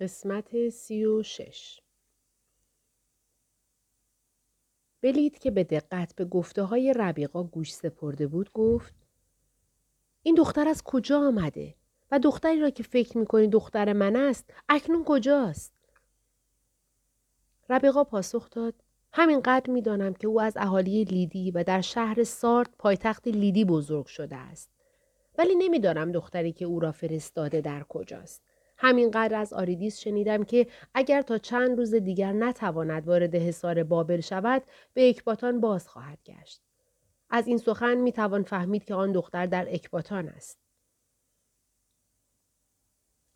قسمت سی و شش بلید که به دقت به گفته های ربیقا گوش سپرده بود گفت این دختر از کجا آمده و دختری را که فکر می‌کنی دختر من است اکنون کجاست؟ ربیقا پاسخ داد همینقدر می‌دانم که او از اهالی لیدی و در شهر سارت پایتخت لیدی بزرگ شده است. ولی نمی‌دانم دختری که او را فرستاده در کجاست. همینقدر از آریدیس شنیدم که اگر تا چند روز دیگر نتواند وارد حصار بابل شود به اکباتان باز خواهد گشت. از این سخن می توان فهمید که آن دختر در اکباتان است.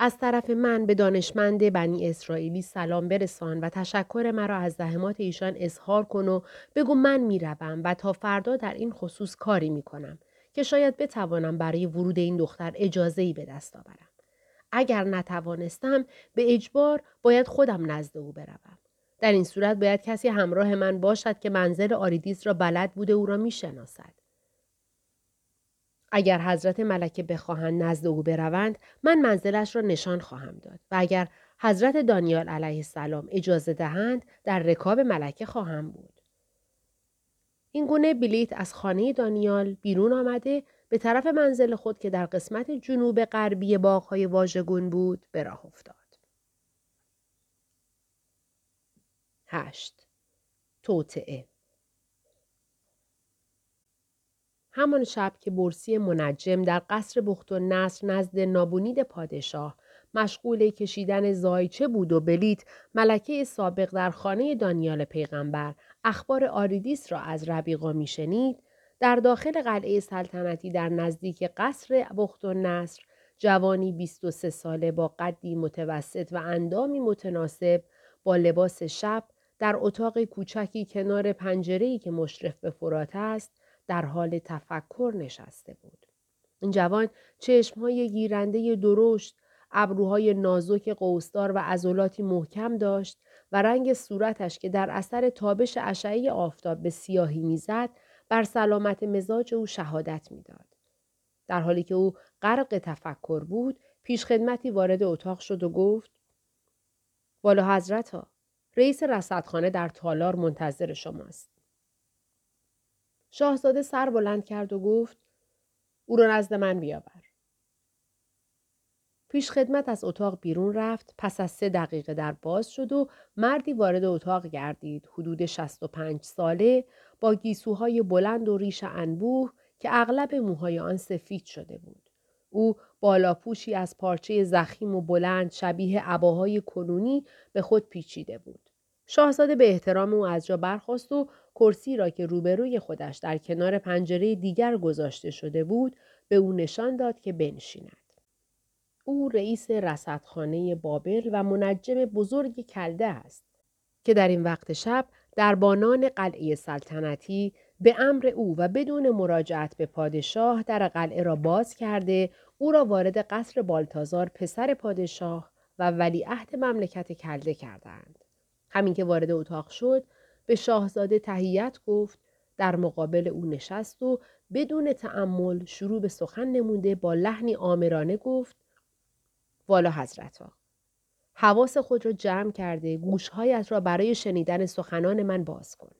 از طرف من به دانشمند بنی اسرائیلی سلام برسان و تشکر مرا از زحمات ایشان اظهار کن و بگو من می‌روم و تا فردا در این خصوص کاری می کنم که شاید بتوانم برای ورود این دختر اجازه ای به دست آورم. اگر نتوانستم به اجبار باید خودم نزد او بروم. در این صورت باید کسی همراه من باشد که منزل آریدیس را بلد بوده او را می‌شناسد. اگر حضرت ملکه بخواهند نزد او بروند من منزلش را نشان خواهم داد و اگر حضرت دانیال علیه السلام اجازه دهند در رکاب ملکه خواهم بود. این گونه بلیت از خانه دانیال بیرون آمده به طرف منزل خود که در قسمت جنوب غربی باغهای واژگون بود به راه افتاد. هشت توطعه همان شب که برسی منجم در قصر بخت و نصر نزد نابونید پادشاه مشغول کشیدن زایچه بود و بلیت ملکه سابق در خانه دانیال پیغمبر اخبار آریدیس را از ربیقا میشنید در داخل قلعه سلطنتی در نزدیک قصر بخت و نصر جوانی 23 ساله با قدی متوسط و اندامی متناسب با لباس شب در اتاق کوچکی کنار پنجره‌ای که مشرف به فرات است در حال تفکر نشسته بود. این جوان چشمهای گیرنده درشت، ابروهای نازک قوسدار و عضلاتی محکم داشت و رنگ صورتش که در اثر تابش اشعه آفتاب به سیاهی می‌زد بر سلامت مزاج او شهادت می‌داد. در حالی که او غرق تفکر بود، پیش خدمتی وارد اتاق شد و گفت والا حضرت ها، رئیس رصدخانه در تالار منتظر شماست. شاهزاده سر بلند کرد و گفت او را نزد من بیاور. پیش خدمت از اتاق بیرون رفت پس از سه دقیقه در باز شد و مردی وارد اتاق گردید حدود 65 ساله با گیسوهای بلند و ریش انبوه که اغلب موهای آن سفید شده بود. او بالاپوشی از پارچه زخیم و بلند شبیه عباهای کنونی به خود پیچیده بود. شاهزاده به احترام او از جا برخواست و کرسی را که روبروی خودش در کنار پنجره دیگر گذاشته شده بود به او نشان داد که بنشیند. او رئیس رصدخانه بابل و منجم بزرگ کلده است که در این وقت شب در بانان قلعه سلطنتی به امر او و بدون مراجعت به پادشاه در قلعه را باز کرده او را وارد قصر بالتازار پسر پادشاه و ولیعهد مملکت کلده کردند. همین که وارد اتاق شد به شاهزاده تهیت گفت در مقابل او نشست و بدون تعمل شروع به سخن نموده با لحنی آمرانه گفت والا حضرت ها. حواس خود را جمع کرده گوشهایت را برای شنیدن سخنان من باز کن.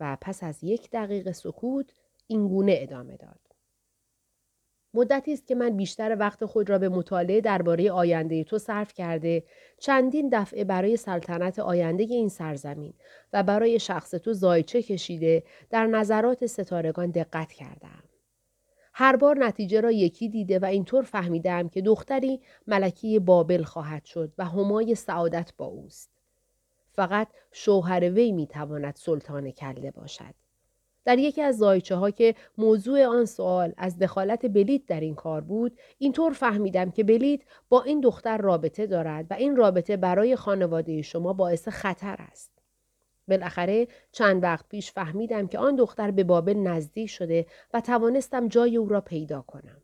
و پس از یک دقیقه سکوت این گونه ادامه داد. مدتی است که من بیشتر وقت خود را به مطالعه درباره آینده تو صرف کرده چندین دفعه برای سلطنت آینده این سرزمین و برای شخص تو زایچه کشیده در نظرات ستارگان دقت کردم. هر بار نتیجه را یکی دیده و اینطور فهمیدم که دختری ملکی بابل خواهد شد و همای سعادت با اوست. فقط شوهر وی می‌تواند سلطان کله باشد. در یکی از زایچه ها که موضوع آن سوال از دخالت بلیت در این کار بود اینطور فهمیدم که بلیت با این دختر رابطه دارد و این رابطه برای خانواده شما باعث خطر است. بالاخره چند وقت پیش فهمیدم که آن دختر به بابل نزدیک شده و توانستم جای او را پیدا کنم.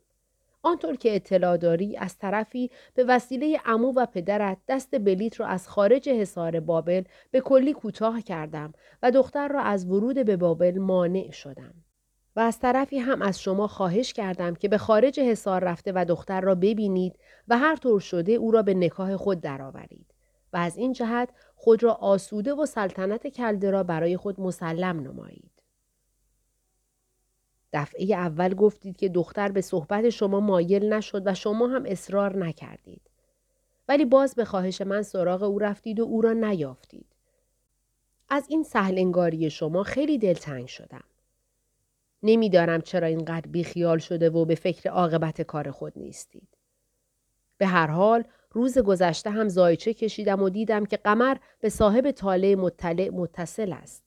آنطور که اطلاع داری از طرفی به وسیله امو و پدرت دست بلیت را از خارج حصار بابل به کلی کوتاه کردم و دختر را از ورود به بابل مانع شدم. و از طرفی هم از شما خواهش کردم که به خارج حصار رفته و دختر را ببینید و هر طور شده او را به نکاه خود درآورید از این جهت خود را آسوده و سلطنت کلده را برای خود مسلم نمایید. دفعه اول گفتید که دختر به صحبت شما مایل نشد و شما هم اصرار نکردید. ولی باز به خواهش من سراغ او رفتید و او را نیافتید. از این سهل شما خیلی دلتنگ شدم. نمی‌دانم چرا اینقدر بیخیال شده و به فکر عاقبت کار خود نیستید. به هر حال روز گذشته هم زایچه کشیدم و دیدم که قمر به صاحب طالع مطلع متصل است.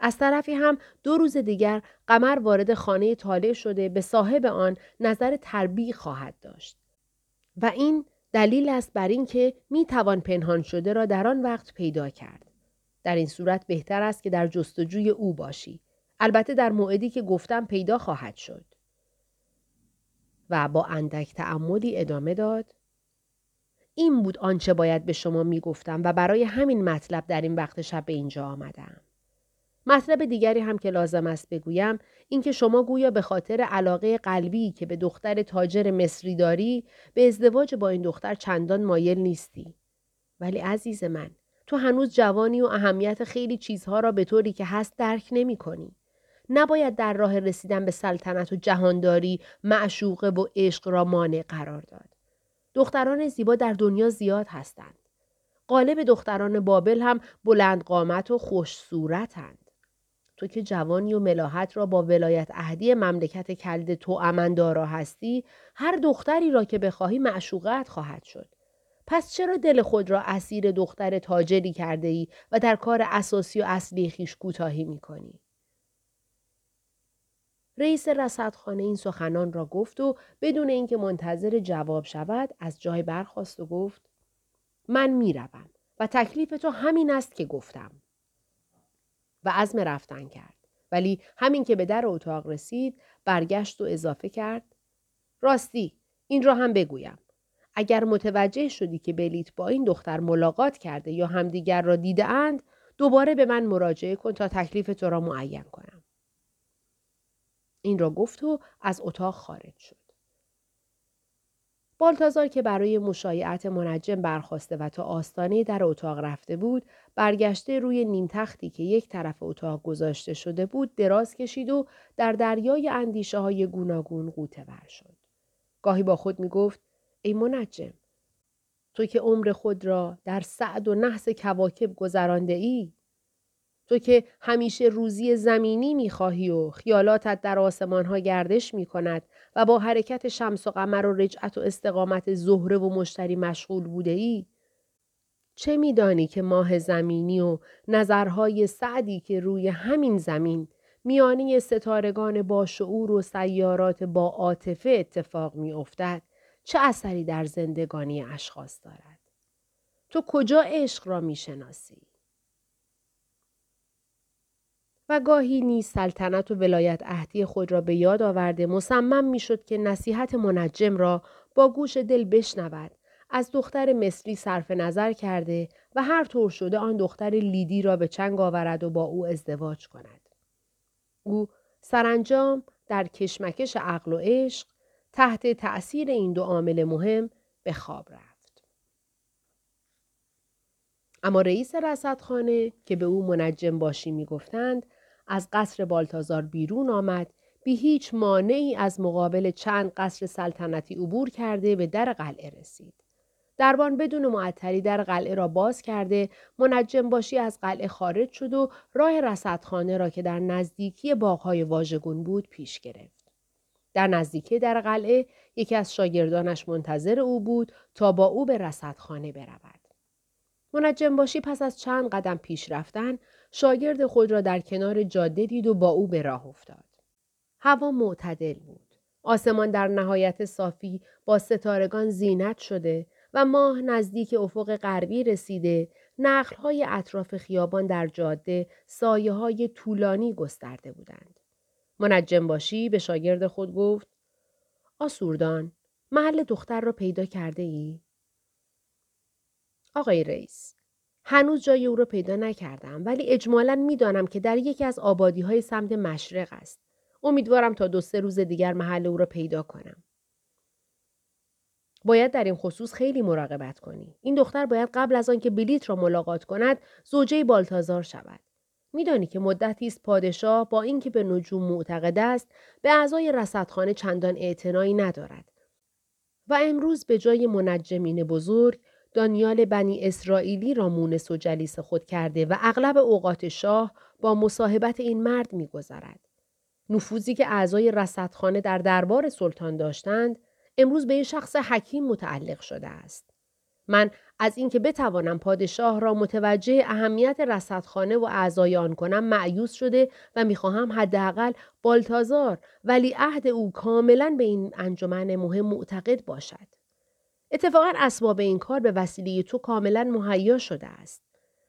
از طرفی هم دو روز دیگر قمر وارد خانه طالع شده به صاحب آن نظر تربی خواهد داشت. و این دلیل است بر اینکه می توان پنهان شده را در آن وقت پیدا کرد. در این صورت بهتر است که در جستجوی او باشی. البته در موعدی که گفتم پیدا خواهد شد. و با اندک تعملی ادامه داد. این بود آنچه باید به شما می گفتم و برای همین مطلب در این وقت شب به اینجا آمدم. مطلب دیگری هم که لازم است بگویم اینکه شما گویا به خاطر علاقه قلبی که به دختر تاجر مصری داری به ازدواج با این دختر چندان مایل نیستی. ولی عزیز من تو هنوز جوانی و اهمیت خیلی چیزها را به طوری که هست درک نمی کنی. نباید در راه رسیدن به سلطنت و جهانداری معشوقه و عشق را مانع قرار داد. دختران زیبا در دنیا زیاد هستند. قالب دختران بابل هم بلند قامت و خوش صورتند. تو که جوانی و ملاحت را با ولایت اهدی مملکت کلد تو امن دارا هستی هر دختری را که بخواهی معشوقت خواهد شد پس چرا دل خود را اسیر دختر تاجری کرده ای و در کار اساسی و اصلی خیش کوتاهی می کنی؟ رئیس رصدخانه این سخنان را گفت و بدون اینکه منتظر جواب شود از جای برخواست و گفت من می‌روم و تکلیف تو همین است که گفتم و عزم رفتن کرد. ولی همین که به در اتاق رسید برگشت و اضافه کرد راستی این را هم بگویم اگر متوجه شدی که بلیت با این دختر ملاقات کرده یا همدیگر را دیده اند دوباره به من مراجعه کن تا تکلیف تو را معین کنم. این را گفت و از اتاق خارج شد. بالتازار که برای مشایعت منجم برخواسته و تا آستانه در اتاق رفته بود برگشته روی نیم تختی که یک طرف اتاق گذاشته شده بود دراز کشید و در دریای اندیشه های گوناگون قوطه ور شد. گاهی با خود می گفت ای منجم تو که عمر خود را در سعد و نحس کواکب گذرانده ای تو که همیشه روزی زمینی می‌خواهی و خیالاتت در آسمان ها گردش می کند و با حرکت شمس و قمر و رجعت و استقامت زهره و مشتری مشغول بوده ای؟ چه میدانی که ماه زمینی و نظرهای سعدی که روی همین زمین میانی ستارگان با شعور و سیارات با عاطفه اتفاق می افتد چه اثری در زندگانی اشخاص دارد؟ تو کجا عشق را می و گاهی نیز سلطنت و ولایت عهدی خود را به یاد آورده مصمم می‌شد که نصیحت منجم را با گوش دل بشنود از دختر مصری صرف نظر کرده و هر طور شده آن دختر لیدی را به چنگ آورد و با او ازدواج کند. او سرانجام در کشمکش عقل و عشق تحت تأثیر این دو عامل مهم به خواب رفت. اما رئیس رصدخانه که به او منجم باشی می‌گفتند از قصر بالتازار بیرون آمد بی هیچ مانعی از مقابل چند قصر سلطنتی عبور کرده به در قلعه رسید. دربان بدون معطلی در قلعه را باز کرده منجم باشی از قلعه خارج شد و راه رصدخانه را که در نزدیکی باغهای واژگون بود پیش گرفت. در نزدیکی در قلعه یکی از شاگردانش منتظر او بود تا با او به رصدخانه برود. منجم باشی پس از چند قدم پیش رفتن شاگرد خود را در کنار جاده دید و با او به راه افتاد. هوا معتدل بود. آسمان در نهایت صافی با ستارگان زینت شده و ماه نزدیک افق غربی رسیده نخلهای اطراف خیابان در جاده سایه های طولانی گسترده بودند. منجم باشی به شاگرد خود گفت آسوردان محل دختر را پیدا کرده ای؟ آقای رئیس هنوز جای او را پیدا نکردم ولی اجمالا می‌دانم که در یکی از آبادی های سمت مشرق است. امیدوارم تا دو سه روز دیگر محل او را پیدا کنم. باید در این خصوص خیلی مراقبت کنی. این دختر باید قبل از آنکه بلیت را ملاقات کند زوجه بالتازار شود. میدانی که مدتی است پادشاه با اینکه به نجوم معتقد است به اعضای رصدخانه چندان اعتنایی ندارد و امروز به جای منجمین بزرگ دانیال بنی اسرائیلی را مونس و جلیس خود کرده و اغلب اوقات شاه با مصاحبت این مرد میگذرد. نفوذی که اعضای رصدخانه در دربار سلطان داشتند امروز به یک شخص حکیم متعلق شده است. من از اینکه بتوانم پادشاه را متوجه اهمیت رصدخانه و اعضای آن کنم معیوس شده و می‌خواهم حداقل بالتازار ولی عهد او کاملا به این انجمن مهم معتقد باشد. اتفاقا اسباب این کار به وسیله تو کاملا مهیا شده است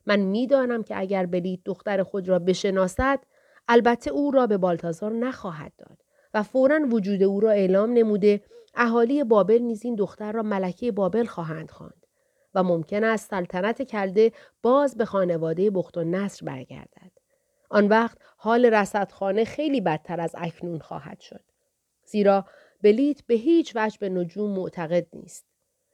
من می‌دانم که اگر بلیت دختر خود را بشناسد البته او را به بالتازار نخواهد داد و فورا وجود او را اعلام نموده اهالی بابل نیز این دختر را ملکه بابل خواهند خواند و ممکن است سلطنت کلده باز به خانواده بخت و نصر برگردد. آن وقت حال رصدخانه خیلی بدتر از اکنون خواهد شد. زیرا بلیت به هیچ وجه به نجوم معتقد نیست.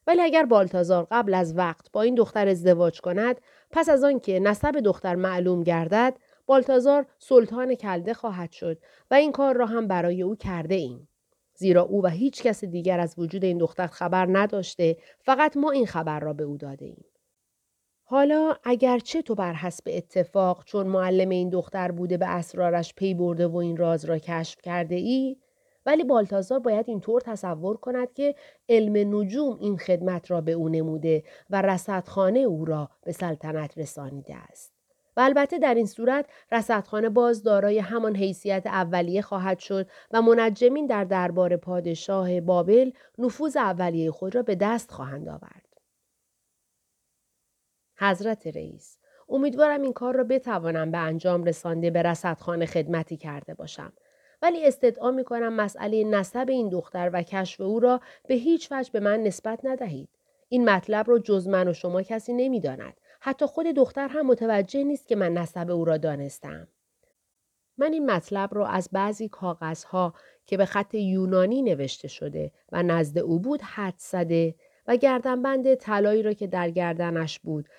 ولی اگر بالتازار قبل از وقت با این دختر ازدواج کند پس از آنکه نسب دختر معلوم گردد بالتازار سلطان کلده خواهد شد و این کار را هم برای او کرده ایم. زیرا او و هیچ کس دیگر از وجود این دختر خبر نداشته فقط ما این خبر را به او داده ایم. حالا اگرچه تو بر حسب اتفاق چون معلم این دختر بوده به اسرارش پی برده و این راز را کشف کرده ای ولی بالتازار باید اینطور تصور کند که علم نجوم این خدمت را به او نموده و رصدخانه او را به سلطنت رسانیده است. و البته در این صورت رصدخانه باز دارای همان حیثیت اولیه خواهد شد و منجمین در دربار پادشاه بابل نفوذ اولیه خود را به دست خواهند آورد. حضرت رئیس امیدوارم این کار را بتوانم به انجام رسانده به رصدخانه خدمتی کرده باشم ولی استدعا می کنم مسئله نسب این دختر و کشف او را به هیچ وجه به من نسبت ندهید این مطلب را جز من و شما کسی نمی‌داند حتی خود دختر هم متوجه نیست که من نسب او را دانستم. من این مطلب را از بعضی کاغذها که به خط یونانی نوشته شده و نزد او بود حد زده و گردنبند طلایی را که در گردنش بود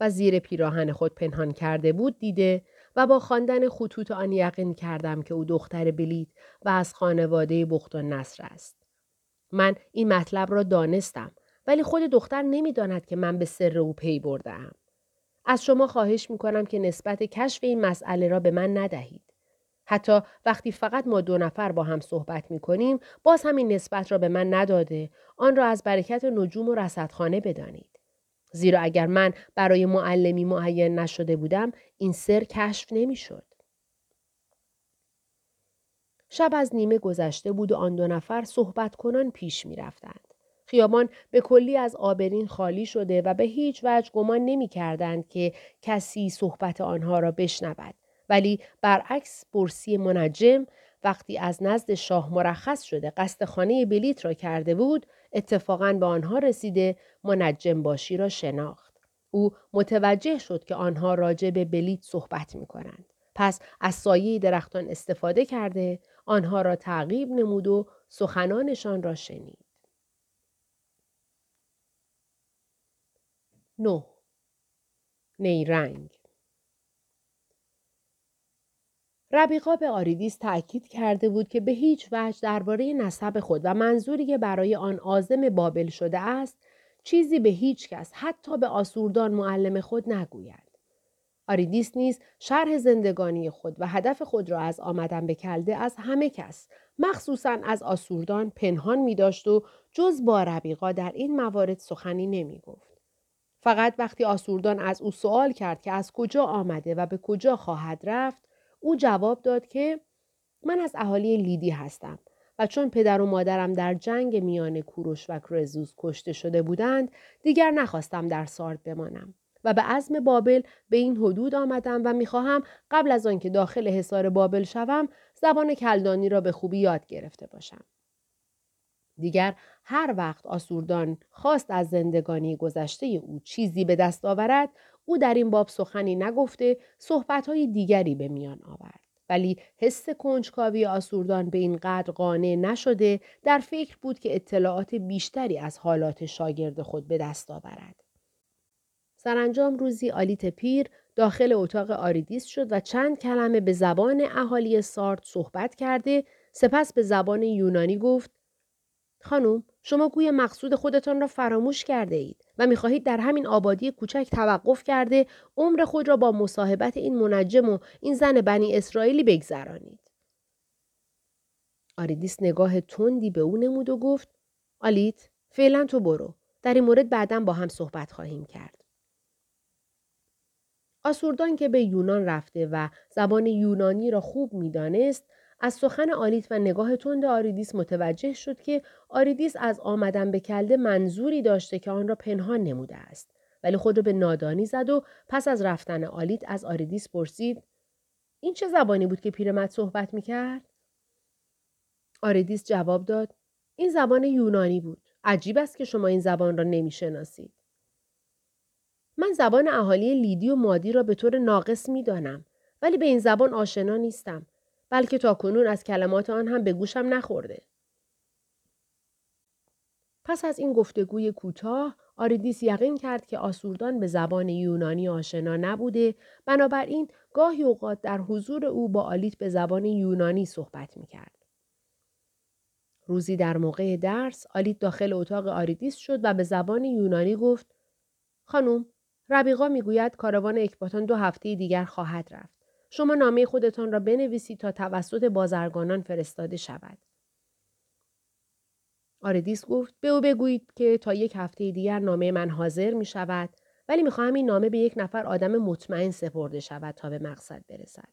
و زیر پیراهن خود پنهان کرده بود دیده و با خواندن خطوط آن یقین کردم که او دختر بلیت و از خانواده بخت و نصر است. من این مطلب را دانستم ولی خود دختر نمی‌داند که من به سر او پی بردم. از شما خواهش می کنم که نسبت کشف این مسئله را به من ندهید. حتی وقتی فقط ما دو نفر با هم صحبت می کنیم باز همین نسبت را به من نداده آن را از برکت نجوم و رصدخانه بدانید. زیرا اگر من برای معلمی معین نشده بودم این سر کشف نمی شد. شب از نیمه گذشته بود و آن دو نفر صحبت کنان پیش می رفتند. خیابان به کلی از آبرین خالی شده و به هیچ وجه گمان نمی کردند که کسی صحبت آنها را بشنود. ولی برعکس برسی منجم وقتی از نزد شاه مرخص شده قصد خانه بلیت را کرده بود اتفاقا به آنها رسیده منجم باشی را شناخت. او متوجه شد که آنها راجع به بلیت صحبت می کنند. پس از سایه درختان استفاده کرده آنها را تعقیب نمود و سخنانشان را شنید. 9. نیرنگ ربیقا به آریدیس تأکید کرده بود که به هیچ وجه درباره نسب خود و منظوری که برای آن آزم بابل شده است چیزی به هیچ کس حتی به آسوردان معلم خود نگوید. آریدیس نیز شرح زندگانی خود و هدف خود را از آمدن به کلده از همه کس مخصوصا از آسوردان پنهان می داشت و جز با ربیقا در این موارد سخنی نمی گفت. فقط وقتی آسوردان از او سوال کرد که از کجا آمده و به کجا خواهد رفت او جواب داد که من از اهالی لیدی هستم و چون پدر و مادرم در جنگ میان کوروش و کرزوس کشته شده بودند دیگر نخواستم در سارد بمانم و به عزم بابل به این حدود آمدم و می‌خواهم قبل از آنکه داخل حصار بابل شوم زبان کلدانی را به خوبی یاد گرفته باشم. دیگر هر وقت آسوردان خواست از زندگانی گذشته او چیزی به دست آورد او در این باب سخنی نگفته صحبتهای دیگری به میان آورد ولی حس کنجکاوی آسوردان به این قدر قانع نشده در فکر بود که اطلاعات بیشتری از حالات شاگرد خود به دست آورد. سرانجام روزی آلیت پیر داخل اتاق آریدیس شد و چند کلمه به زبان اهالی سارت صحبت کرده سپس به زبان یونانی گفت خانم شما گویا مقصود خودتان را فراموش کرده اید و می‌خواهید در همین آبادی کوچک توقف کرده عمر خود را با مصاحبت این منجم و این زن بنی اسرائیلی بگذرانید. آریدیس نگاه تندی به او نمود و گفت آلیت فعلا تو برو. در این مورد بعدا با هم صحبت خواهیم کرد. آسوردان که به یونان رفته و زبان یونانی را خوب می‌دانست از سخن آلیت و نگاه تند آریدیس متوجه شد که آریدیس از آمدن به کلده منظوری داشته که آن را پنهان نموده است. ولی خود را به نادانی زد و پس از رفتن آلیت از آریدیس پرسید این چه زبانی بود که پیرمرد صحبت می‌کرد؟ آریدیس جواب داد این زبان یونانی بود. عجیب است که شما این زبان را نمی‌شناسید. من زبان اهالی لیدی و مادی را به طور ناقص می‌دانم ولی به این زبان آشنا نیستم. بلکه تا کنون از کلمات آن هم به گوشم نخورده. پس از این گفتگوی کوتاه آریدیس یقین کرد که آسوردان به زبان یونانی آشنا نبوده بنابراین گاهی اوقات در حضور او با آلیت به زبان یونانی صحبت می کرد. روزی در موقع درس آلیت داخل اتاق آریدیس شد و به زبان یونانی گفت خانم ربیقا می‌گوید کاروان اکباتان دو هفته دیگر خواهد رفت. شما نامه خودتان را بنویسید تا توسط بازرگانان فرستاده شود. آریدیس گفت به او بگویید که تا یک هفته دیگر نامه من حاضر می شود ولی می‌خواهم این نامه به یک نفر آدم مطمئن سپرده شود تا به مقصد برسد.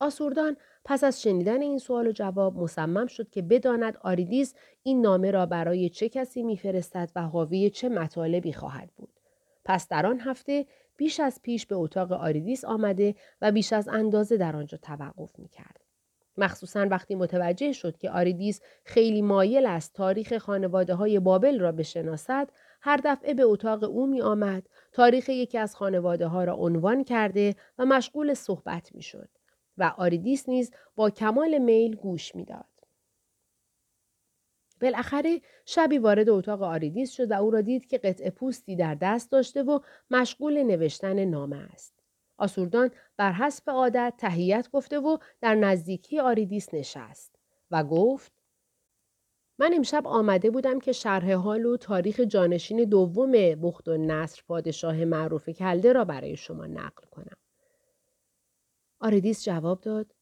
آسوردان پس از شنیدن این سوال و جواب مصمم شد که بداند آریدیس این نامه را برای چه کسی میفرستد و حاوی چه مطالبی خواهد بود. پس در آن هفته بیش از پیش به اتاق آریدیس آمده و بیش از اندازه در آنجا توقف می کرد. مخصوصا وقتی متوجه شد که آریدیس خیلی مایل است تاریخ خانواده های بابل را بشناسد هر دفعه به اتاق او می آمد تاریخ یکی از خانواده ها را عنوان کرده و مشغول صحبت می شد و آریدیس نیز با کمال میل گوش می‌داد. بالاخره شبی وارد اتاق آریدیس شد و او را دید که قطعه پوستی در دست داشته و مشغول نوشتن نامه است. آسوردان بر حسب عادت تحیت گفته و در نزدیکی آریدیس نشست و گفت من امشب آمده بودم که شرح حال و تاریخ جانشین دوم بخت و نصر پادشاه معروف کلده را برای شما نقل کنم. آریدیس جواب داد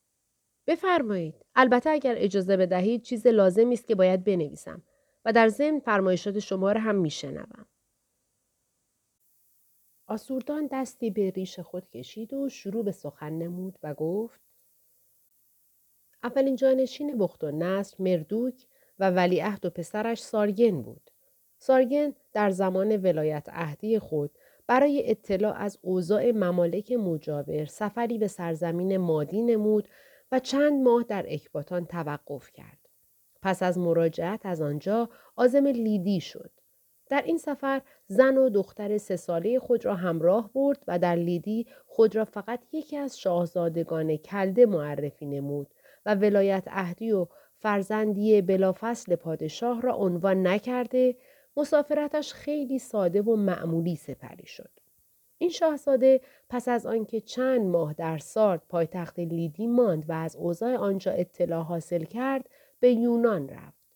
بفرمایید البته اگر اجازه بدهید چیز لازمی است که باید بنویسم و در ضمن فرمایشات شما را هم میشنوم آسوردان دستی به ریش خود کشید و شروع به سخن نمود و گفت اولین جانشین بخت و نصر مردوک و ولیعهد و پسرش سارگن بود. سارگن در زمان ولایت عهدی خود برای اطلاع از اوضاع ممالک مجاور سفری به سرزمین مادی نمود و چند ماه در اکباتان توقف کرد. پس از مراجعت از آنجا آزم لیدی شد. در این سفر زن و دختر سه ساله خود را همراه برد و در لیدی خود را فقط یکی از شاهزادگان کلده معرفی نمود و ولایت اهدی و فرزندی بلافصل پادشاه را عنوان نکرده مسافرتش خیلی ساده و معمولی سپری شد. این شاهزاده پس از آنکه چند ماه در سارد پایتخت لیدی ماند و از اوضاع آنجا اطلاع حاصل کرد به یونان رفت.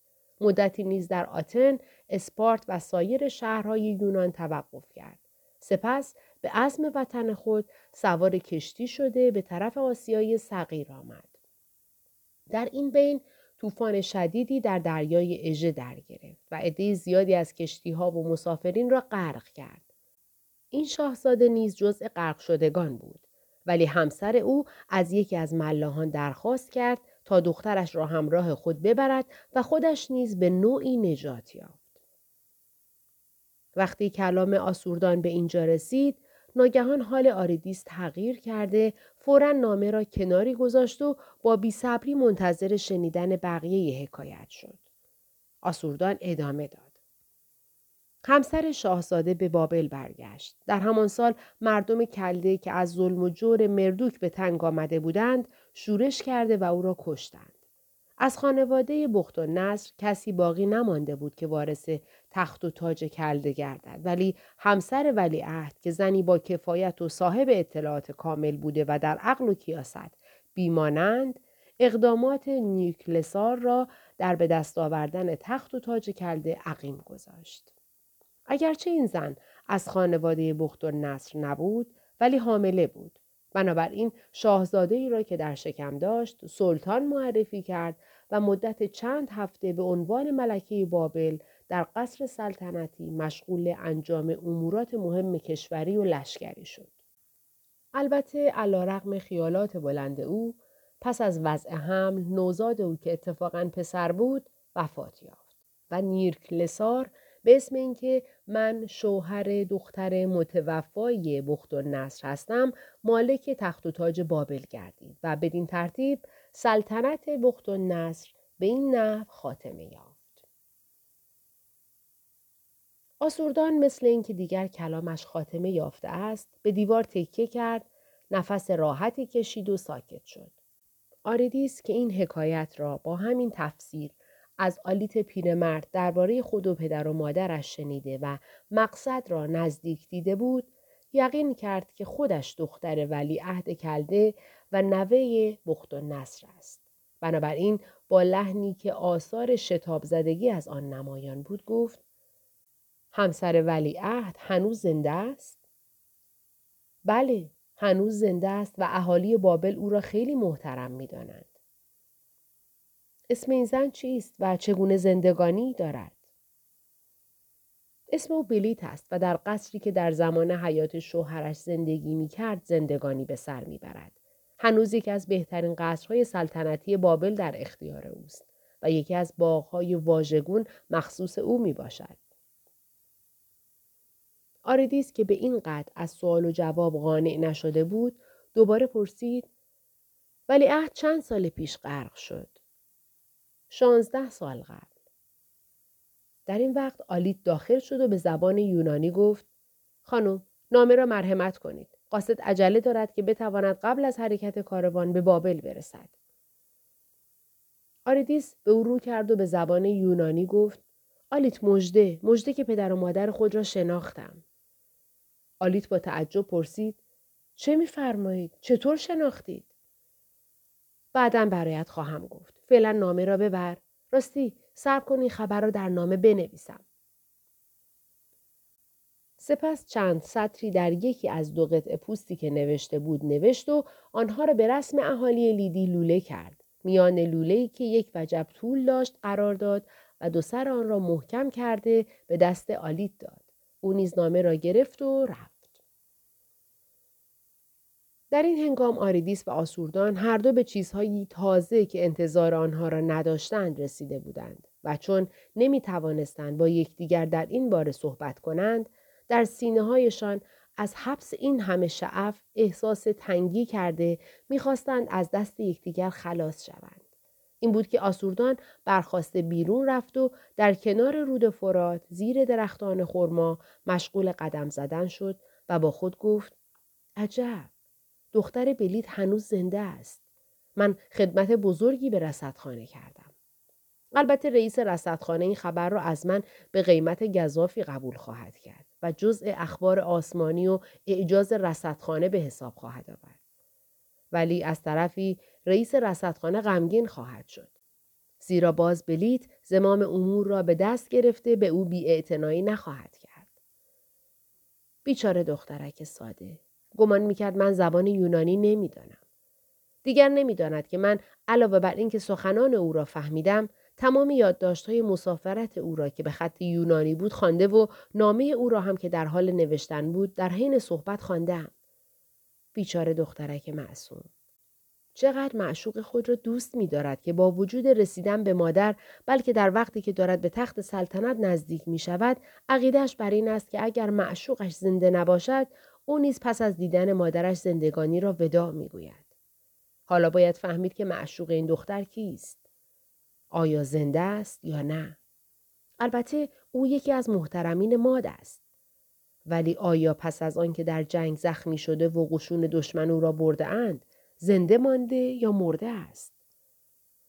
مدتی نیز در آتن اسپارت و سایر شهرهای یونان توقف کرد. سپس به عزم وطن خود سوار کشتی شده به طرف آسیای صغیر آمد. در این بین طوفان شدیدی در دریای اژه در گرفت و عده زیادی از کشتی ها و مسافرین را غرق کرد. این شاهزاده نیز جزء غرق شدگان بود ولی همسر او از یکی از ملاحان درخواست کرد تا دخترش را همراه خود ببرد و خودش نیز به نوعی نجات یافت. وقتی کلام آسوردان به اینجا رسید، ناگهان حال آریدیس تغییر کرده فورا نامه را کناری گذاشت و با بیصبری منتظر شنیدن بقیه حکایت شد. آسوردان ادامه داد. همسر شاهزاده به بابل برگشت. در همان سال مردم کلده که از ظلم و جور مردوک به تنگ آمده بودند شورش کرده و او را کشتند. از خانواده بخت و نصر کسی باقی نمانده بود که وارث تخت و تاج کلده گردد ولی همسر ولیعهد که زنی با کفایت و صاحب اطلاعات کامل بوده و در عقل و کیاست بیمانند اقدامات نیوکلسار را در به دست آوردن تخت و تاج کلده عقیم گذاشت. اگرچه این زن از خانواده بخت و نصر نبود ولی حامله بود. بنابراین شاهزاده ای را که در شکم داشت سلطان معرفی کرد و مدت چند هفته به عنوان ملکه بابل در قصر سلطنتی مشغول انجام امورات مهم کشوری و لشکری شد. البته علا رقم خیالات بلند او پس از وضع حمل نوزاد او که اتفاقا پسر بود وفات یافت و نیرکلسار به اسم اینکه من شوهر دختر متوفای بخت و نصر هستم مالک تخت و تاج بابل گردید و بدین ترتیب سلطنت بخت و نصر به این نحو خاتمه یافت. آسوردان مثل اینکه دیگر کلامش خاتمه یافته است به دیوار تکیه کرد نفس راحتی کشید و ساکت شد. آریدیس که این حکایت را با همین تفسیر از آلیت پیرمرد درباره خود و پدر و مادرش شنیده و مقصد را نزدیک دیده بود یقین کرد که خودش دختر ولی عهد کلده و نوه بخت و نصر است. بنابراین با لحنی که آثار شتاب زدگی از آن نمایان بود گفت همسر ولی عهد هنوز زنده است؟ بله هنوز زنده است و اهالی بابل او را خیلی محترم می دانند. اسم این زن چیست و چگونه زندگانی دارد؟ اسم او بلیت است و در قصری که در زمان حیات شوهرش زندگی می کرد زندگانی به سر می برد. هنوز یکی از بهترین قصرهای سلطنتی بابل در اختیار اوست و یکی از باغهای واژگون مخصوص او می باشد. آریدیس که به این قدر از سوال و جواب قانع نشده بود دوباره پرسید ولی عهد چند سال پیش غرق شد شانزده سال قبل. در این وقت آلیت داخل شد و به زبان یونانی گفت خانم نامه را مرحمت کنید. قاصد عجله دارد که بتواند قبل از حرکت کاروان به بابل برسد. آریدیس به او رو کرد و به زبان یونانی گفت آلیت مژده مژده که پدر و مادر خود را شناختم. آلیت با تعجب پرسید چه میفرمایید؟ چطور شناختید؟ بعدا برایت خواهم گفت. فعلا نامه را ببر. راستی صبر کن این خبر را در نامه بنویسم. سپس چند سطری در یکی از دو قطع پوستی که نوشته بود نوشت و آنها را به رسم اهالی لیدی لوله کرد. میان لوله که یک وجب طول داشت قرار داد و دو سر آن را محکم کرده به دست آلیت داد. او نیز نامه را گرفت و رفت. در این هنگام آریدیس و آسوردان هر دو به چیزهایی تازه که انتظار آنها را نداشتند رسیده بودند و چون نمی توانستند با یکدیگر در این باره صحبت کنند در سینه هایشان از حبس این همه شعف احساس تنگی کرده می‌خواستند از دست یکدیگر خلاص شوند. این بود که آسوردان برخواسته بیرون رفت و در کنار رود فرات زیر درختان خرما مشغول قدم زدن شد و با خود گفت عجب دختر بلیت هنوز زنده است من خدمت بزرگی به رصدخانه کردم البته رئیس رصدخانه این خبر را از من به قیمت گذافی قبول خواهد کرد و جزء اخبار آسمانی و اعجاز رصدخانه به حساب خواهد آورد ولی از طرفی رئیس رصدخانه غمگین خواهد شد. زیرا باز بلیت زمام امور را به دست گرفته به او بیاعتنایی نخواهد کرد. بیچاره دخترک ساده. گمان می‌کرد من زبان یونانی نمی‌دانم. دیگر نمی‌داند که من علاوه بر اینکه سخنان او را فهمیدم تمام یادداشت‌های مسافرت او را که به خط یونانی بود خوانده و نامه او را هم که در حال نوشتن بود در حین صحبت خواندم. بیچاره دخترک معصوم. چقدر معشوق خود را دوست می دارد که با وجود رسیدن به مادر بلکه در وقتی که دارد به تخت سلطنت نزدیک می شود عقیدش بر این است که اگر معشوقش زنده نباشد او نیز پس از دیدن مادرش زندگانی را وداع می گوید. حالا باید فهمید که معشوق این دختر کیست؟ آیا زنده است یا نه؟ البته او یکی از محترمین ماد است. ولی آیا پس از آنکه در جنگ زخمی شده و قشون دشمن او را برده اند زنده مانده یا مرده است؟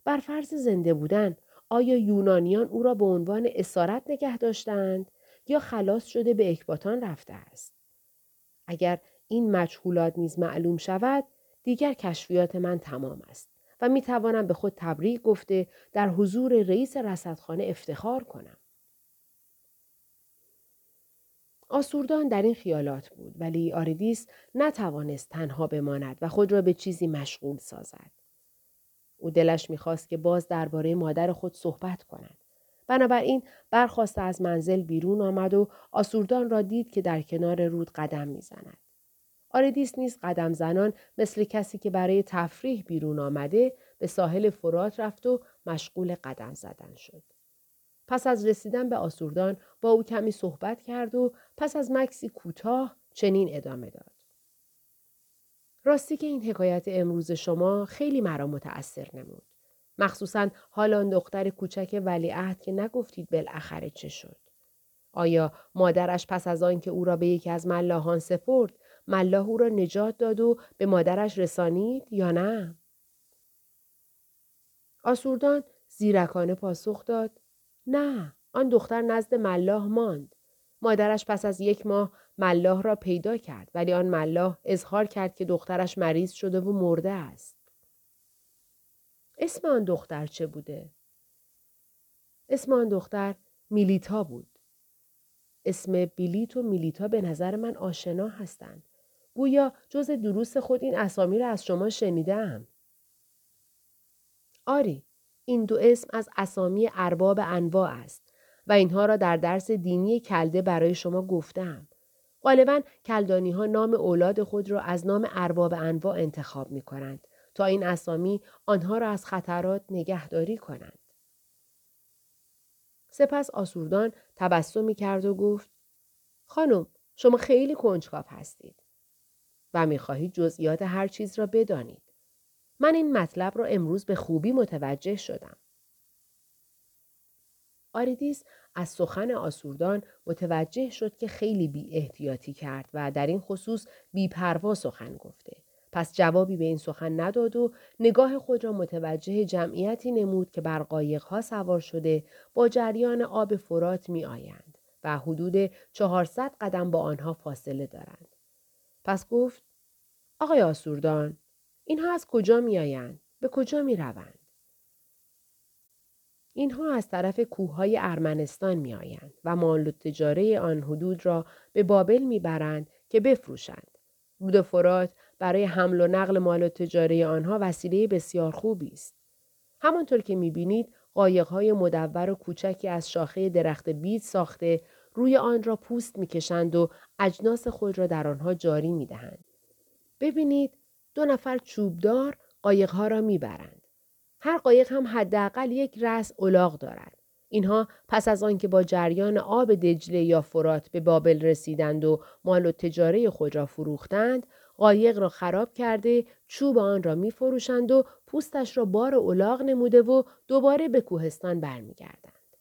بر فرض زنده بودن آیا یونانیان او را به عنوان اسارت نگه داشتند یا خلاص شده به اکباتان رفته است؟ اگر این مجهولات نیز معلوم شود دیگر کشفیات من تمام است و می توانم به خود تبریک گفته در حضور رئیس رصدخانه افتخار کنم. آسوردان در این خیالات بود ولی آردیس نتوانست تنها بماند و خود را به چیزی مشغول سازد. او دلش می‌خواست که باز درباره مادر خود صحبت کند. بنابراین برخواسته از منزل بیرون آمد و آسوردان را دید که در کنار رود قدم می‌زند. آردیس نیز قدم زنان مثل کسی که برای تفریح بیرون آمده به ساحل فرات رفت و مشغول قدم زدن شد. پس از رسیدن به آسوردان با او کمی صحبت کرد و پس از مکسی کوتاه چنین ادامه داد. راستی که این حکایت امروز شما خیلی مرا متأثر نمود. مخصوصا حال آن دختر کوچک ولیعهد که نگفتید بالاخره چه شد. آیا مادرش پس از آنکه او را به یکی از ملاحان سپرد ملاح او را نجات داد و به مادرش رسانید یا نه؟ آسوردان زیرکانه پاسخ داد نه آن دختر نزد ملاح ماند. مادرش پس از یک ماه ملاح را پیدا کرد ولی آن ملاح اظهار کرد که دخترش مریض شده و مرده است. اسم آن دختر چه بوده؟ اسم آن دختر میلیتا بود. اسم بیلیت و میلیتا به نظر من آشنا هستند. گویا جز دروس خود این اسامی را از شما شنیدم. آری، این دو اسم از اسامی ارباب انواع است و اینها را در درس دینی کلده برای شما گفتم. غالبا کلدانی ها نام اولاد خود را از نام ارباب انواع انتخاب می کنند تا این اسامی آنها را از خطرات نگهداری کنند. سپس آسوردان تبسمی کرد و گفت خانم شما خیلی کنجکاو هستید و می‌خواهید جزئیات هر چیز را بدانید. من این مطلب را امروز به خوبی متوجه شدم. آریدیس از سخن آسوردان متوجه شد که خیلی بی احتیاطی کرد و در این خصوص بی پروا سخن گفته. پس جوابی به این سخن نداد و نگاه خود را متوجه جمعیتی نمود که بر قایقها سوار شده با جریان آب فرات می آیند و حدود 400 قدم با آنها فاصله دارند. پس گفت آقای آسوردان اینها از کجا می آیند؟ به کجا می روند؟ اینها از طرف کوههای ارمنستان می آیند و مال تجاره آن حدود را به بابل می برند که بفروشند. رود فرات برای حمل و نقل مال و تجاره آنها وسیله بسیار خوبی است. همانطور که می بینید قایقهای مدور و کوچکی از شاخه درخت بید ساخته روی آن را پوست می‌کشند و اجناس خود را در آنها جاری می دهند. ببینید دو نفر چوبدار قایقها را می‌برند. هر قایق هم حداقل یک رأس الاغ دارد. اینها پس از آنکه با جریان آب دجله یا فرات به بابل رسیدند و مال و تجاره خود را فروختند، قایق را خراب کرده چوب آن را می فروشند و پوستش را بار الاغ نموده و دوباره به کوهستان برمیگردند.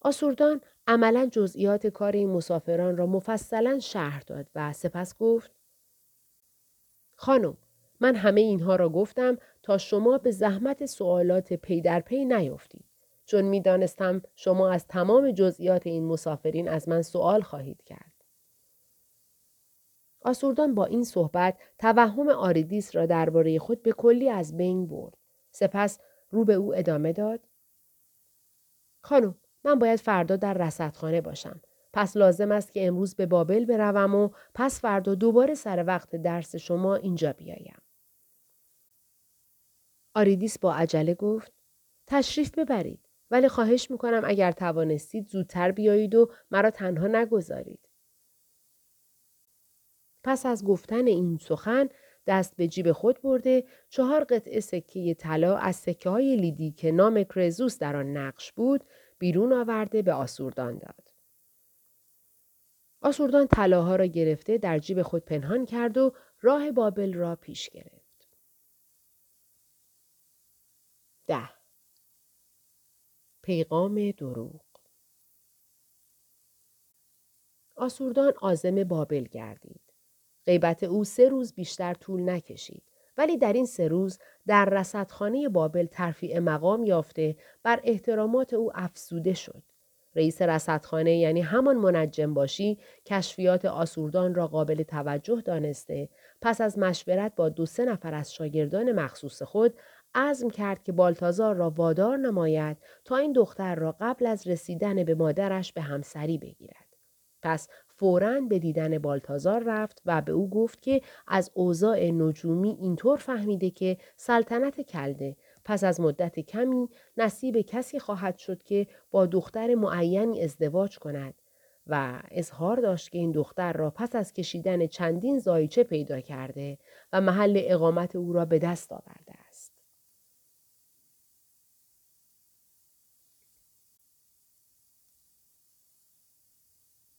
آسوردان عملا جزئیات کار این مسافران را مفصلا شهر داد و سپس گفت خانم من همه اینها را گفتم تا شما به زحمت سوالات پی در پی نیفتید چون می‌دانستم شما از تمام جزئیات این مسافرین از من سوال خواهید کرد آسوردان با این صحبت توهم آریدیس را درباره خود به کلی از بین برد سپس رو به او ادامه داد خانم من باید فردا در رصدخانه باشم. پس لازم است که امروز به بابل بروم و پس فردا دوباره سر وقت درس شما اینجا بیایم. آریدیس با عجله گفت تشریف ببرید ولی خواهش می‌کنم اگر توانستید زودتر بیایید و مرا تنها نگذارید. پس از گفتن این سخن دست به جیب خود برده چهار قطعه سکه طلا از سکه های لیدی که نام کرزوس در آن نقش بود بیرون آورده به آسوردان داد. آسوردان طلاها را گرفته در جیب خود پنهان کرد و راه بابل را پیش گرفت. ده پیغام دروغ آسوردان آزم بابل گردید. غیبت او سه روز بیشتر طول نکشید. ولی در این سه روز در رصدخانه بابل ترفیع مقام یافته بر احترامات او افسوده شد. رئیس رصدخانه یعنی همان منجم باشی کشفیات آسوردان را قابل توجه دانسته پس از مشورت با دو سه نفر از شاگردان مخصوص خود عزم کرد که بالتازار را وادار نماید تا این دختر را قبل از رسیدن به مادرش به همسری بگیرد. پس فورا به دیدن بالتازار رفت و به او گفت که از اوضاع نجومی اینطور فهمیده که سلطنت کلده. پس از مدت کمی نصیب کسی خواهد شد که با دختر معینی ازدواج کند و اظهار داشت که این دختر را پس از کشیدن چندین زایچه پیدا کرده و محل اقامت او را به دست آورده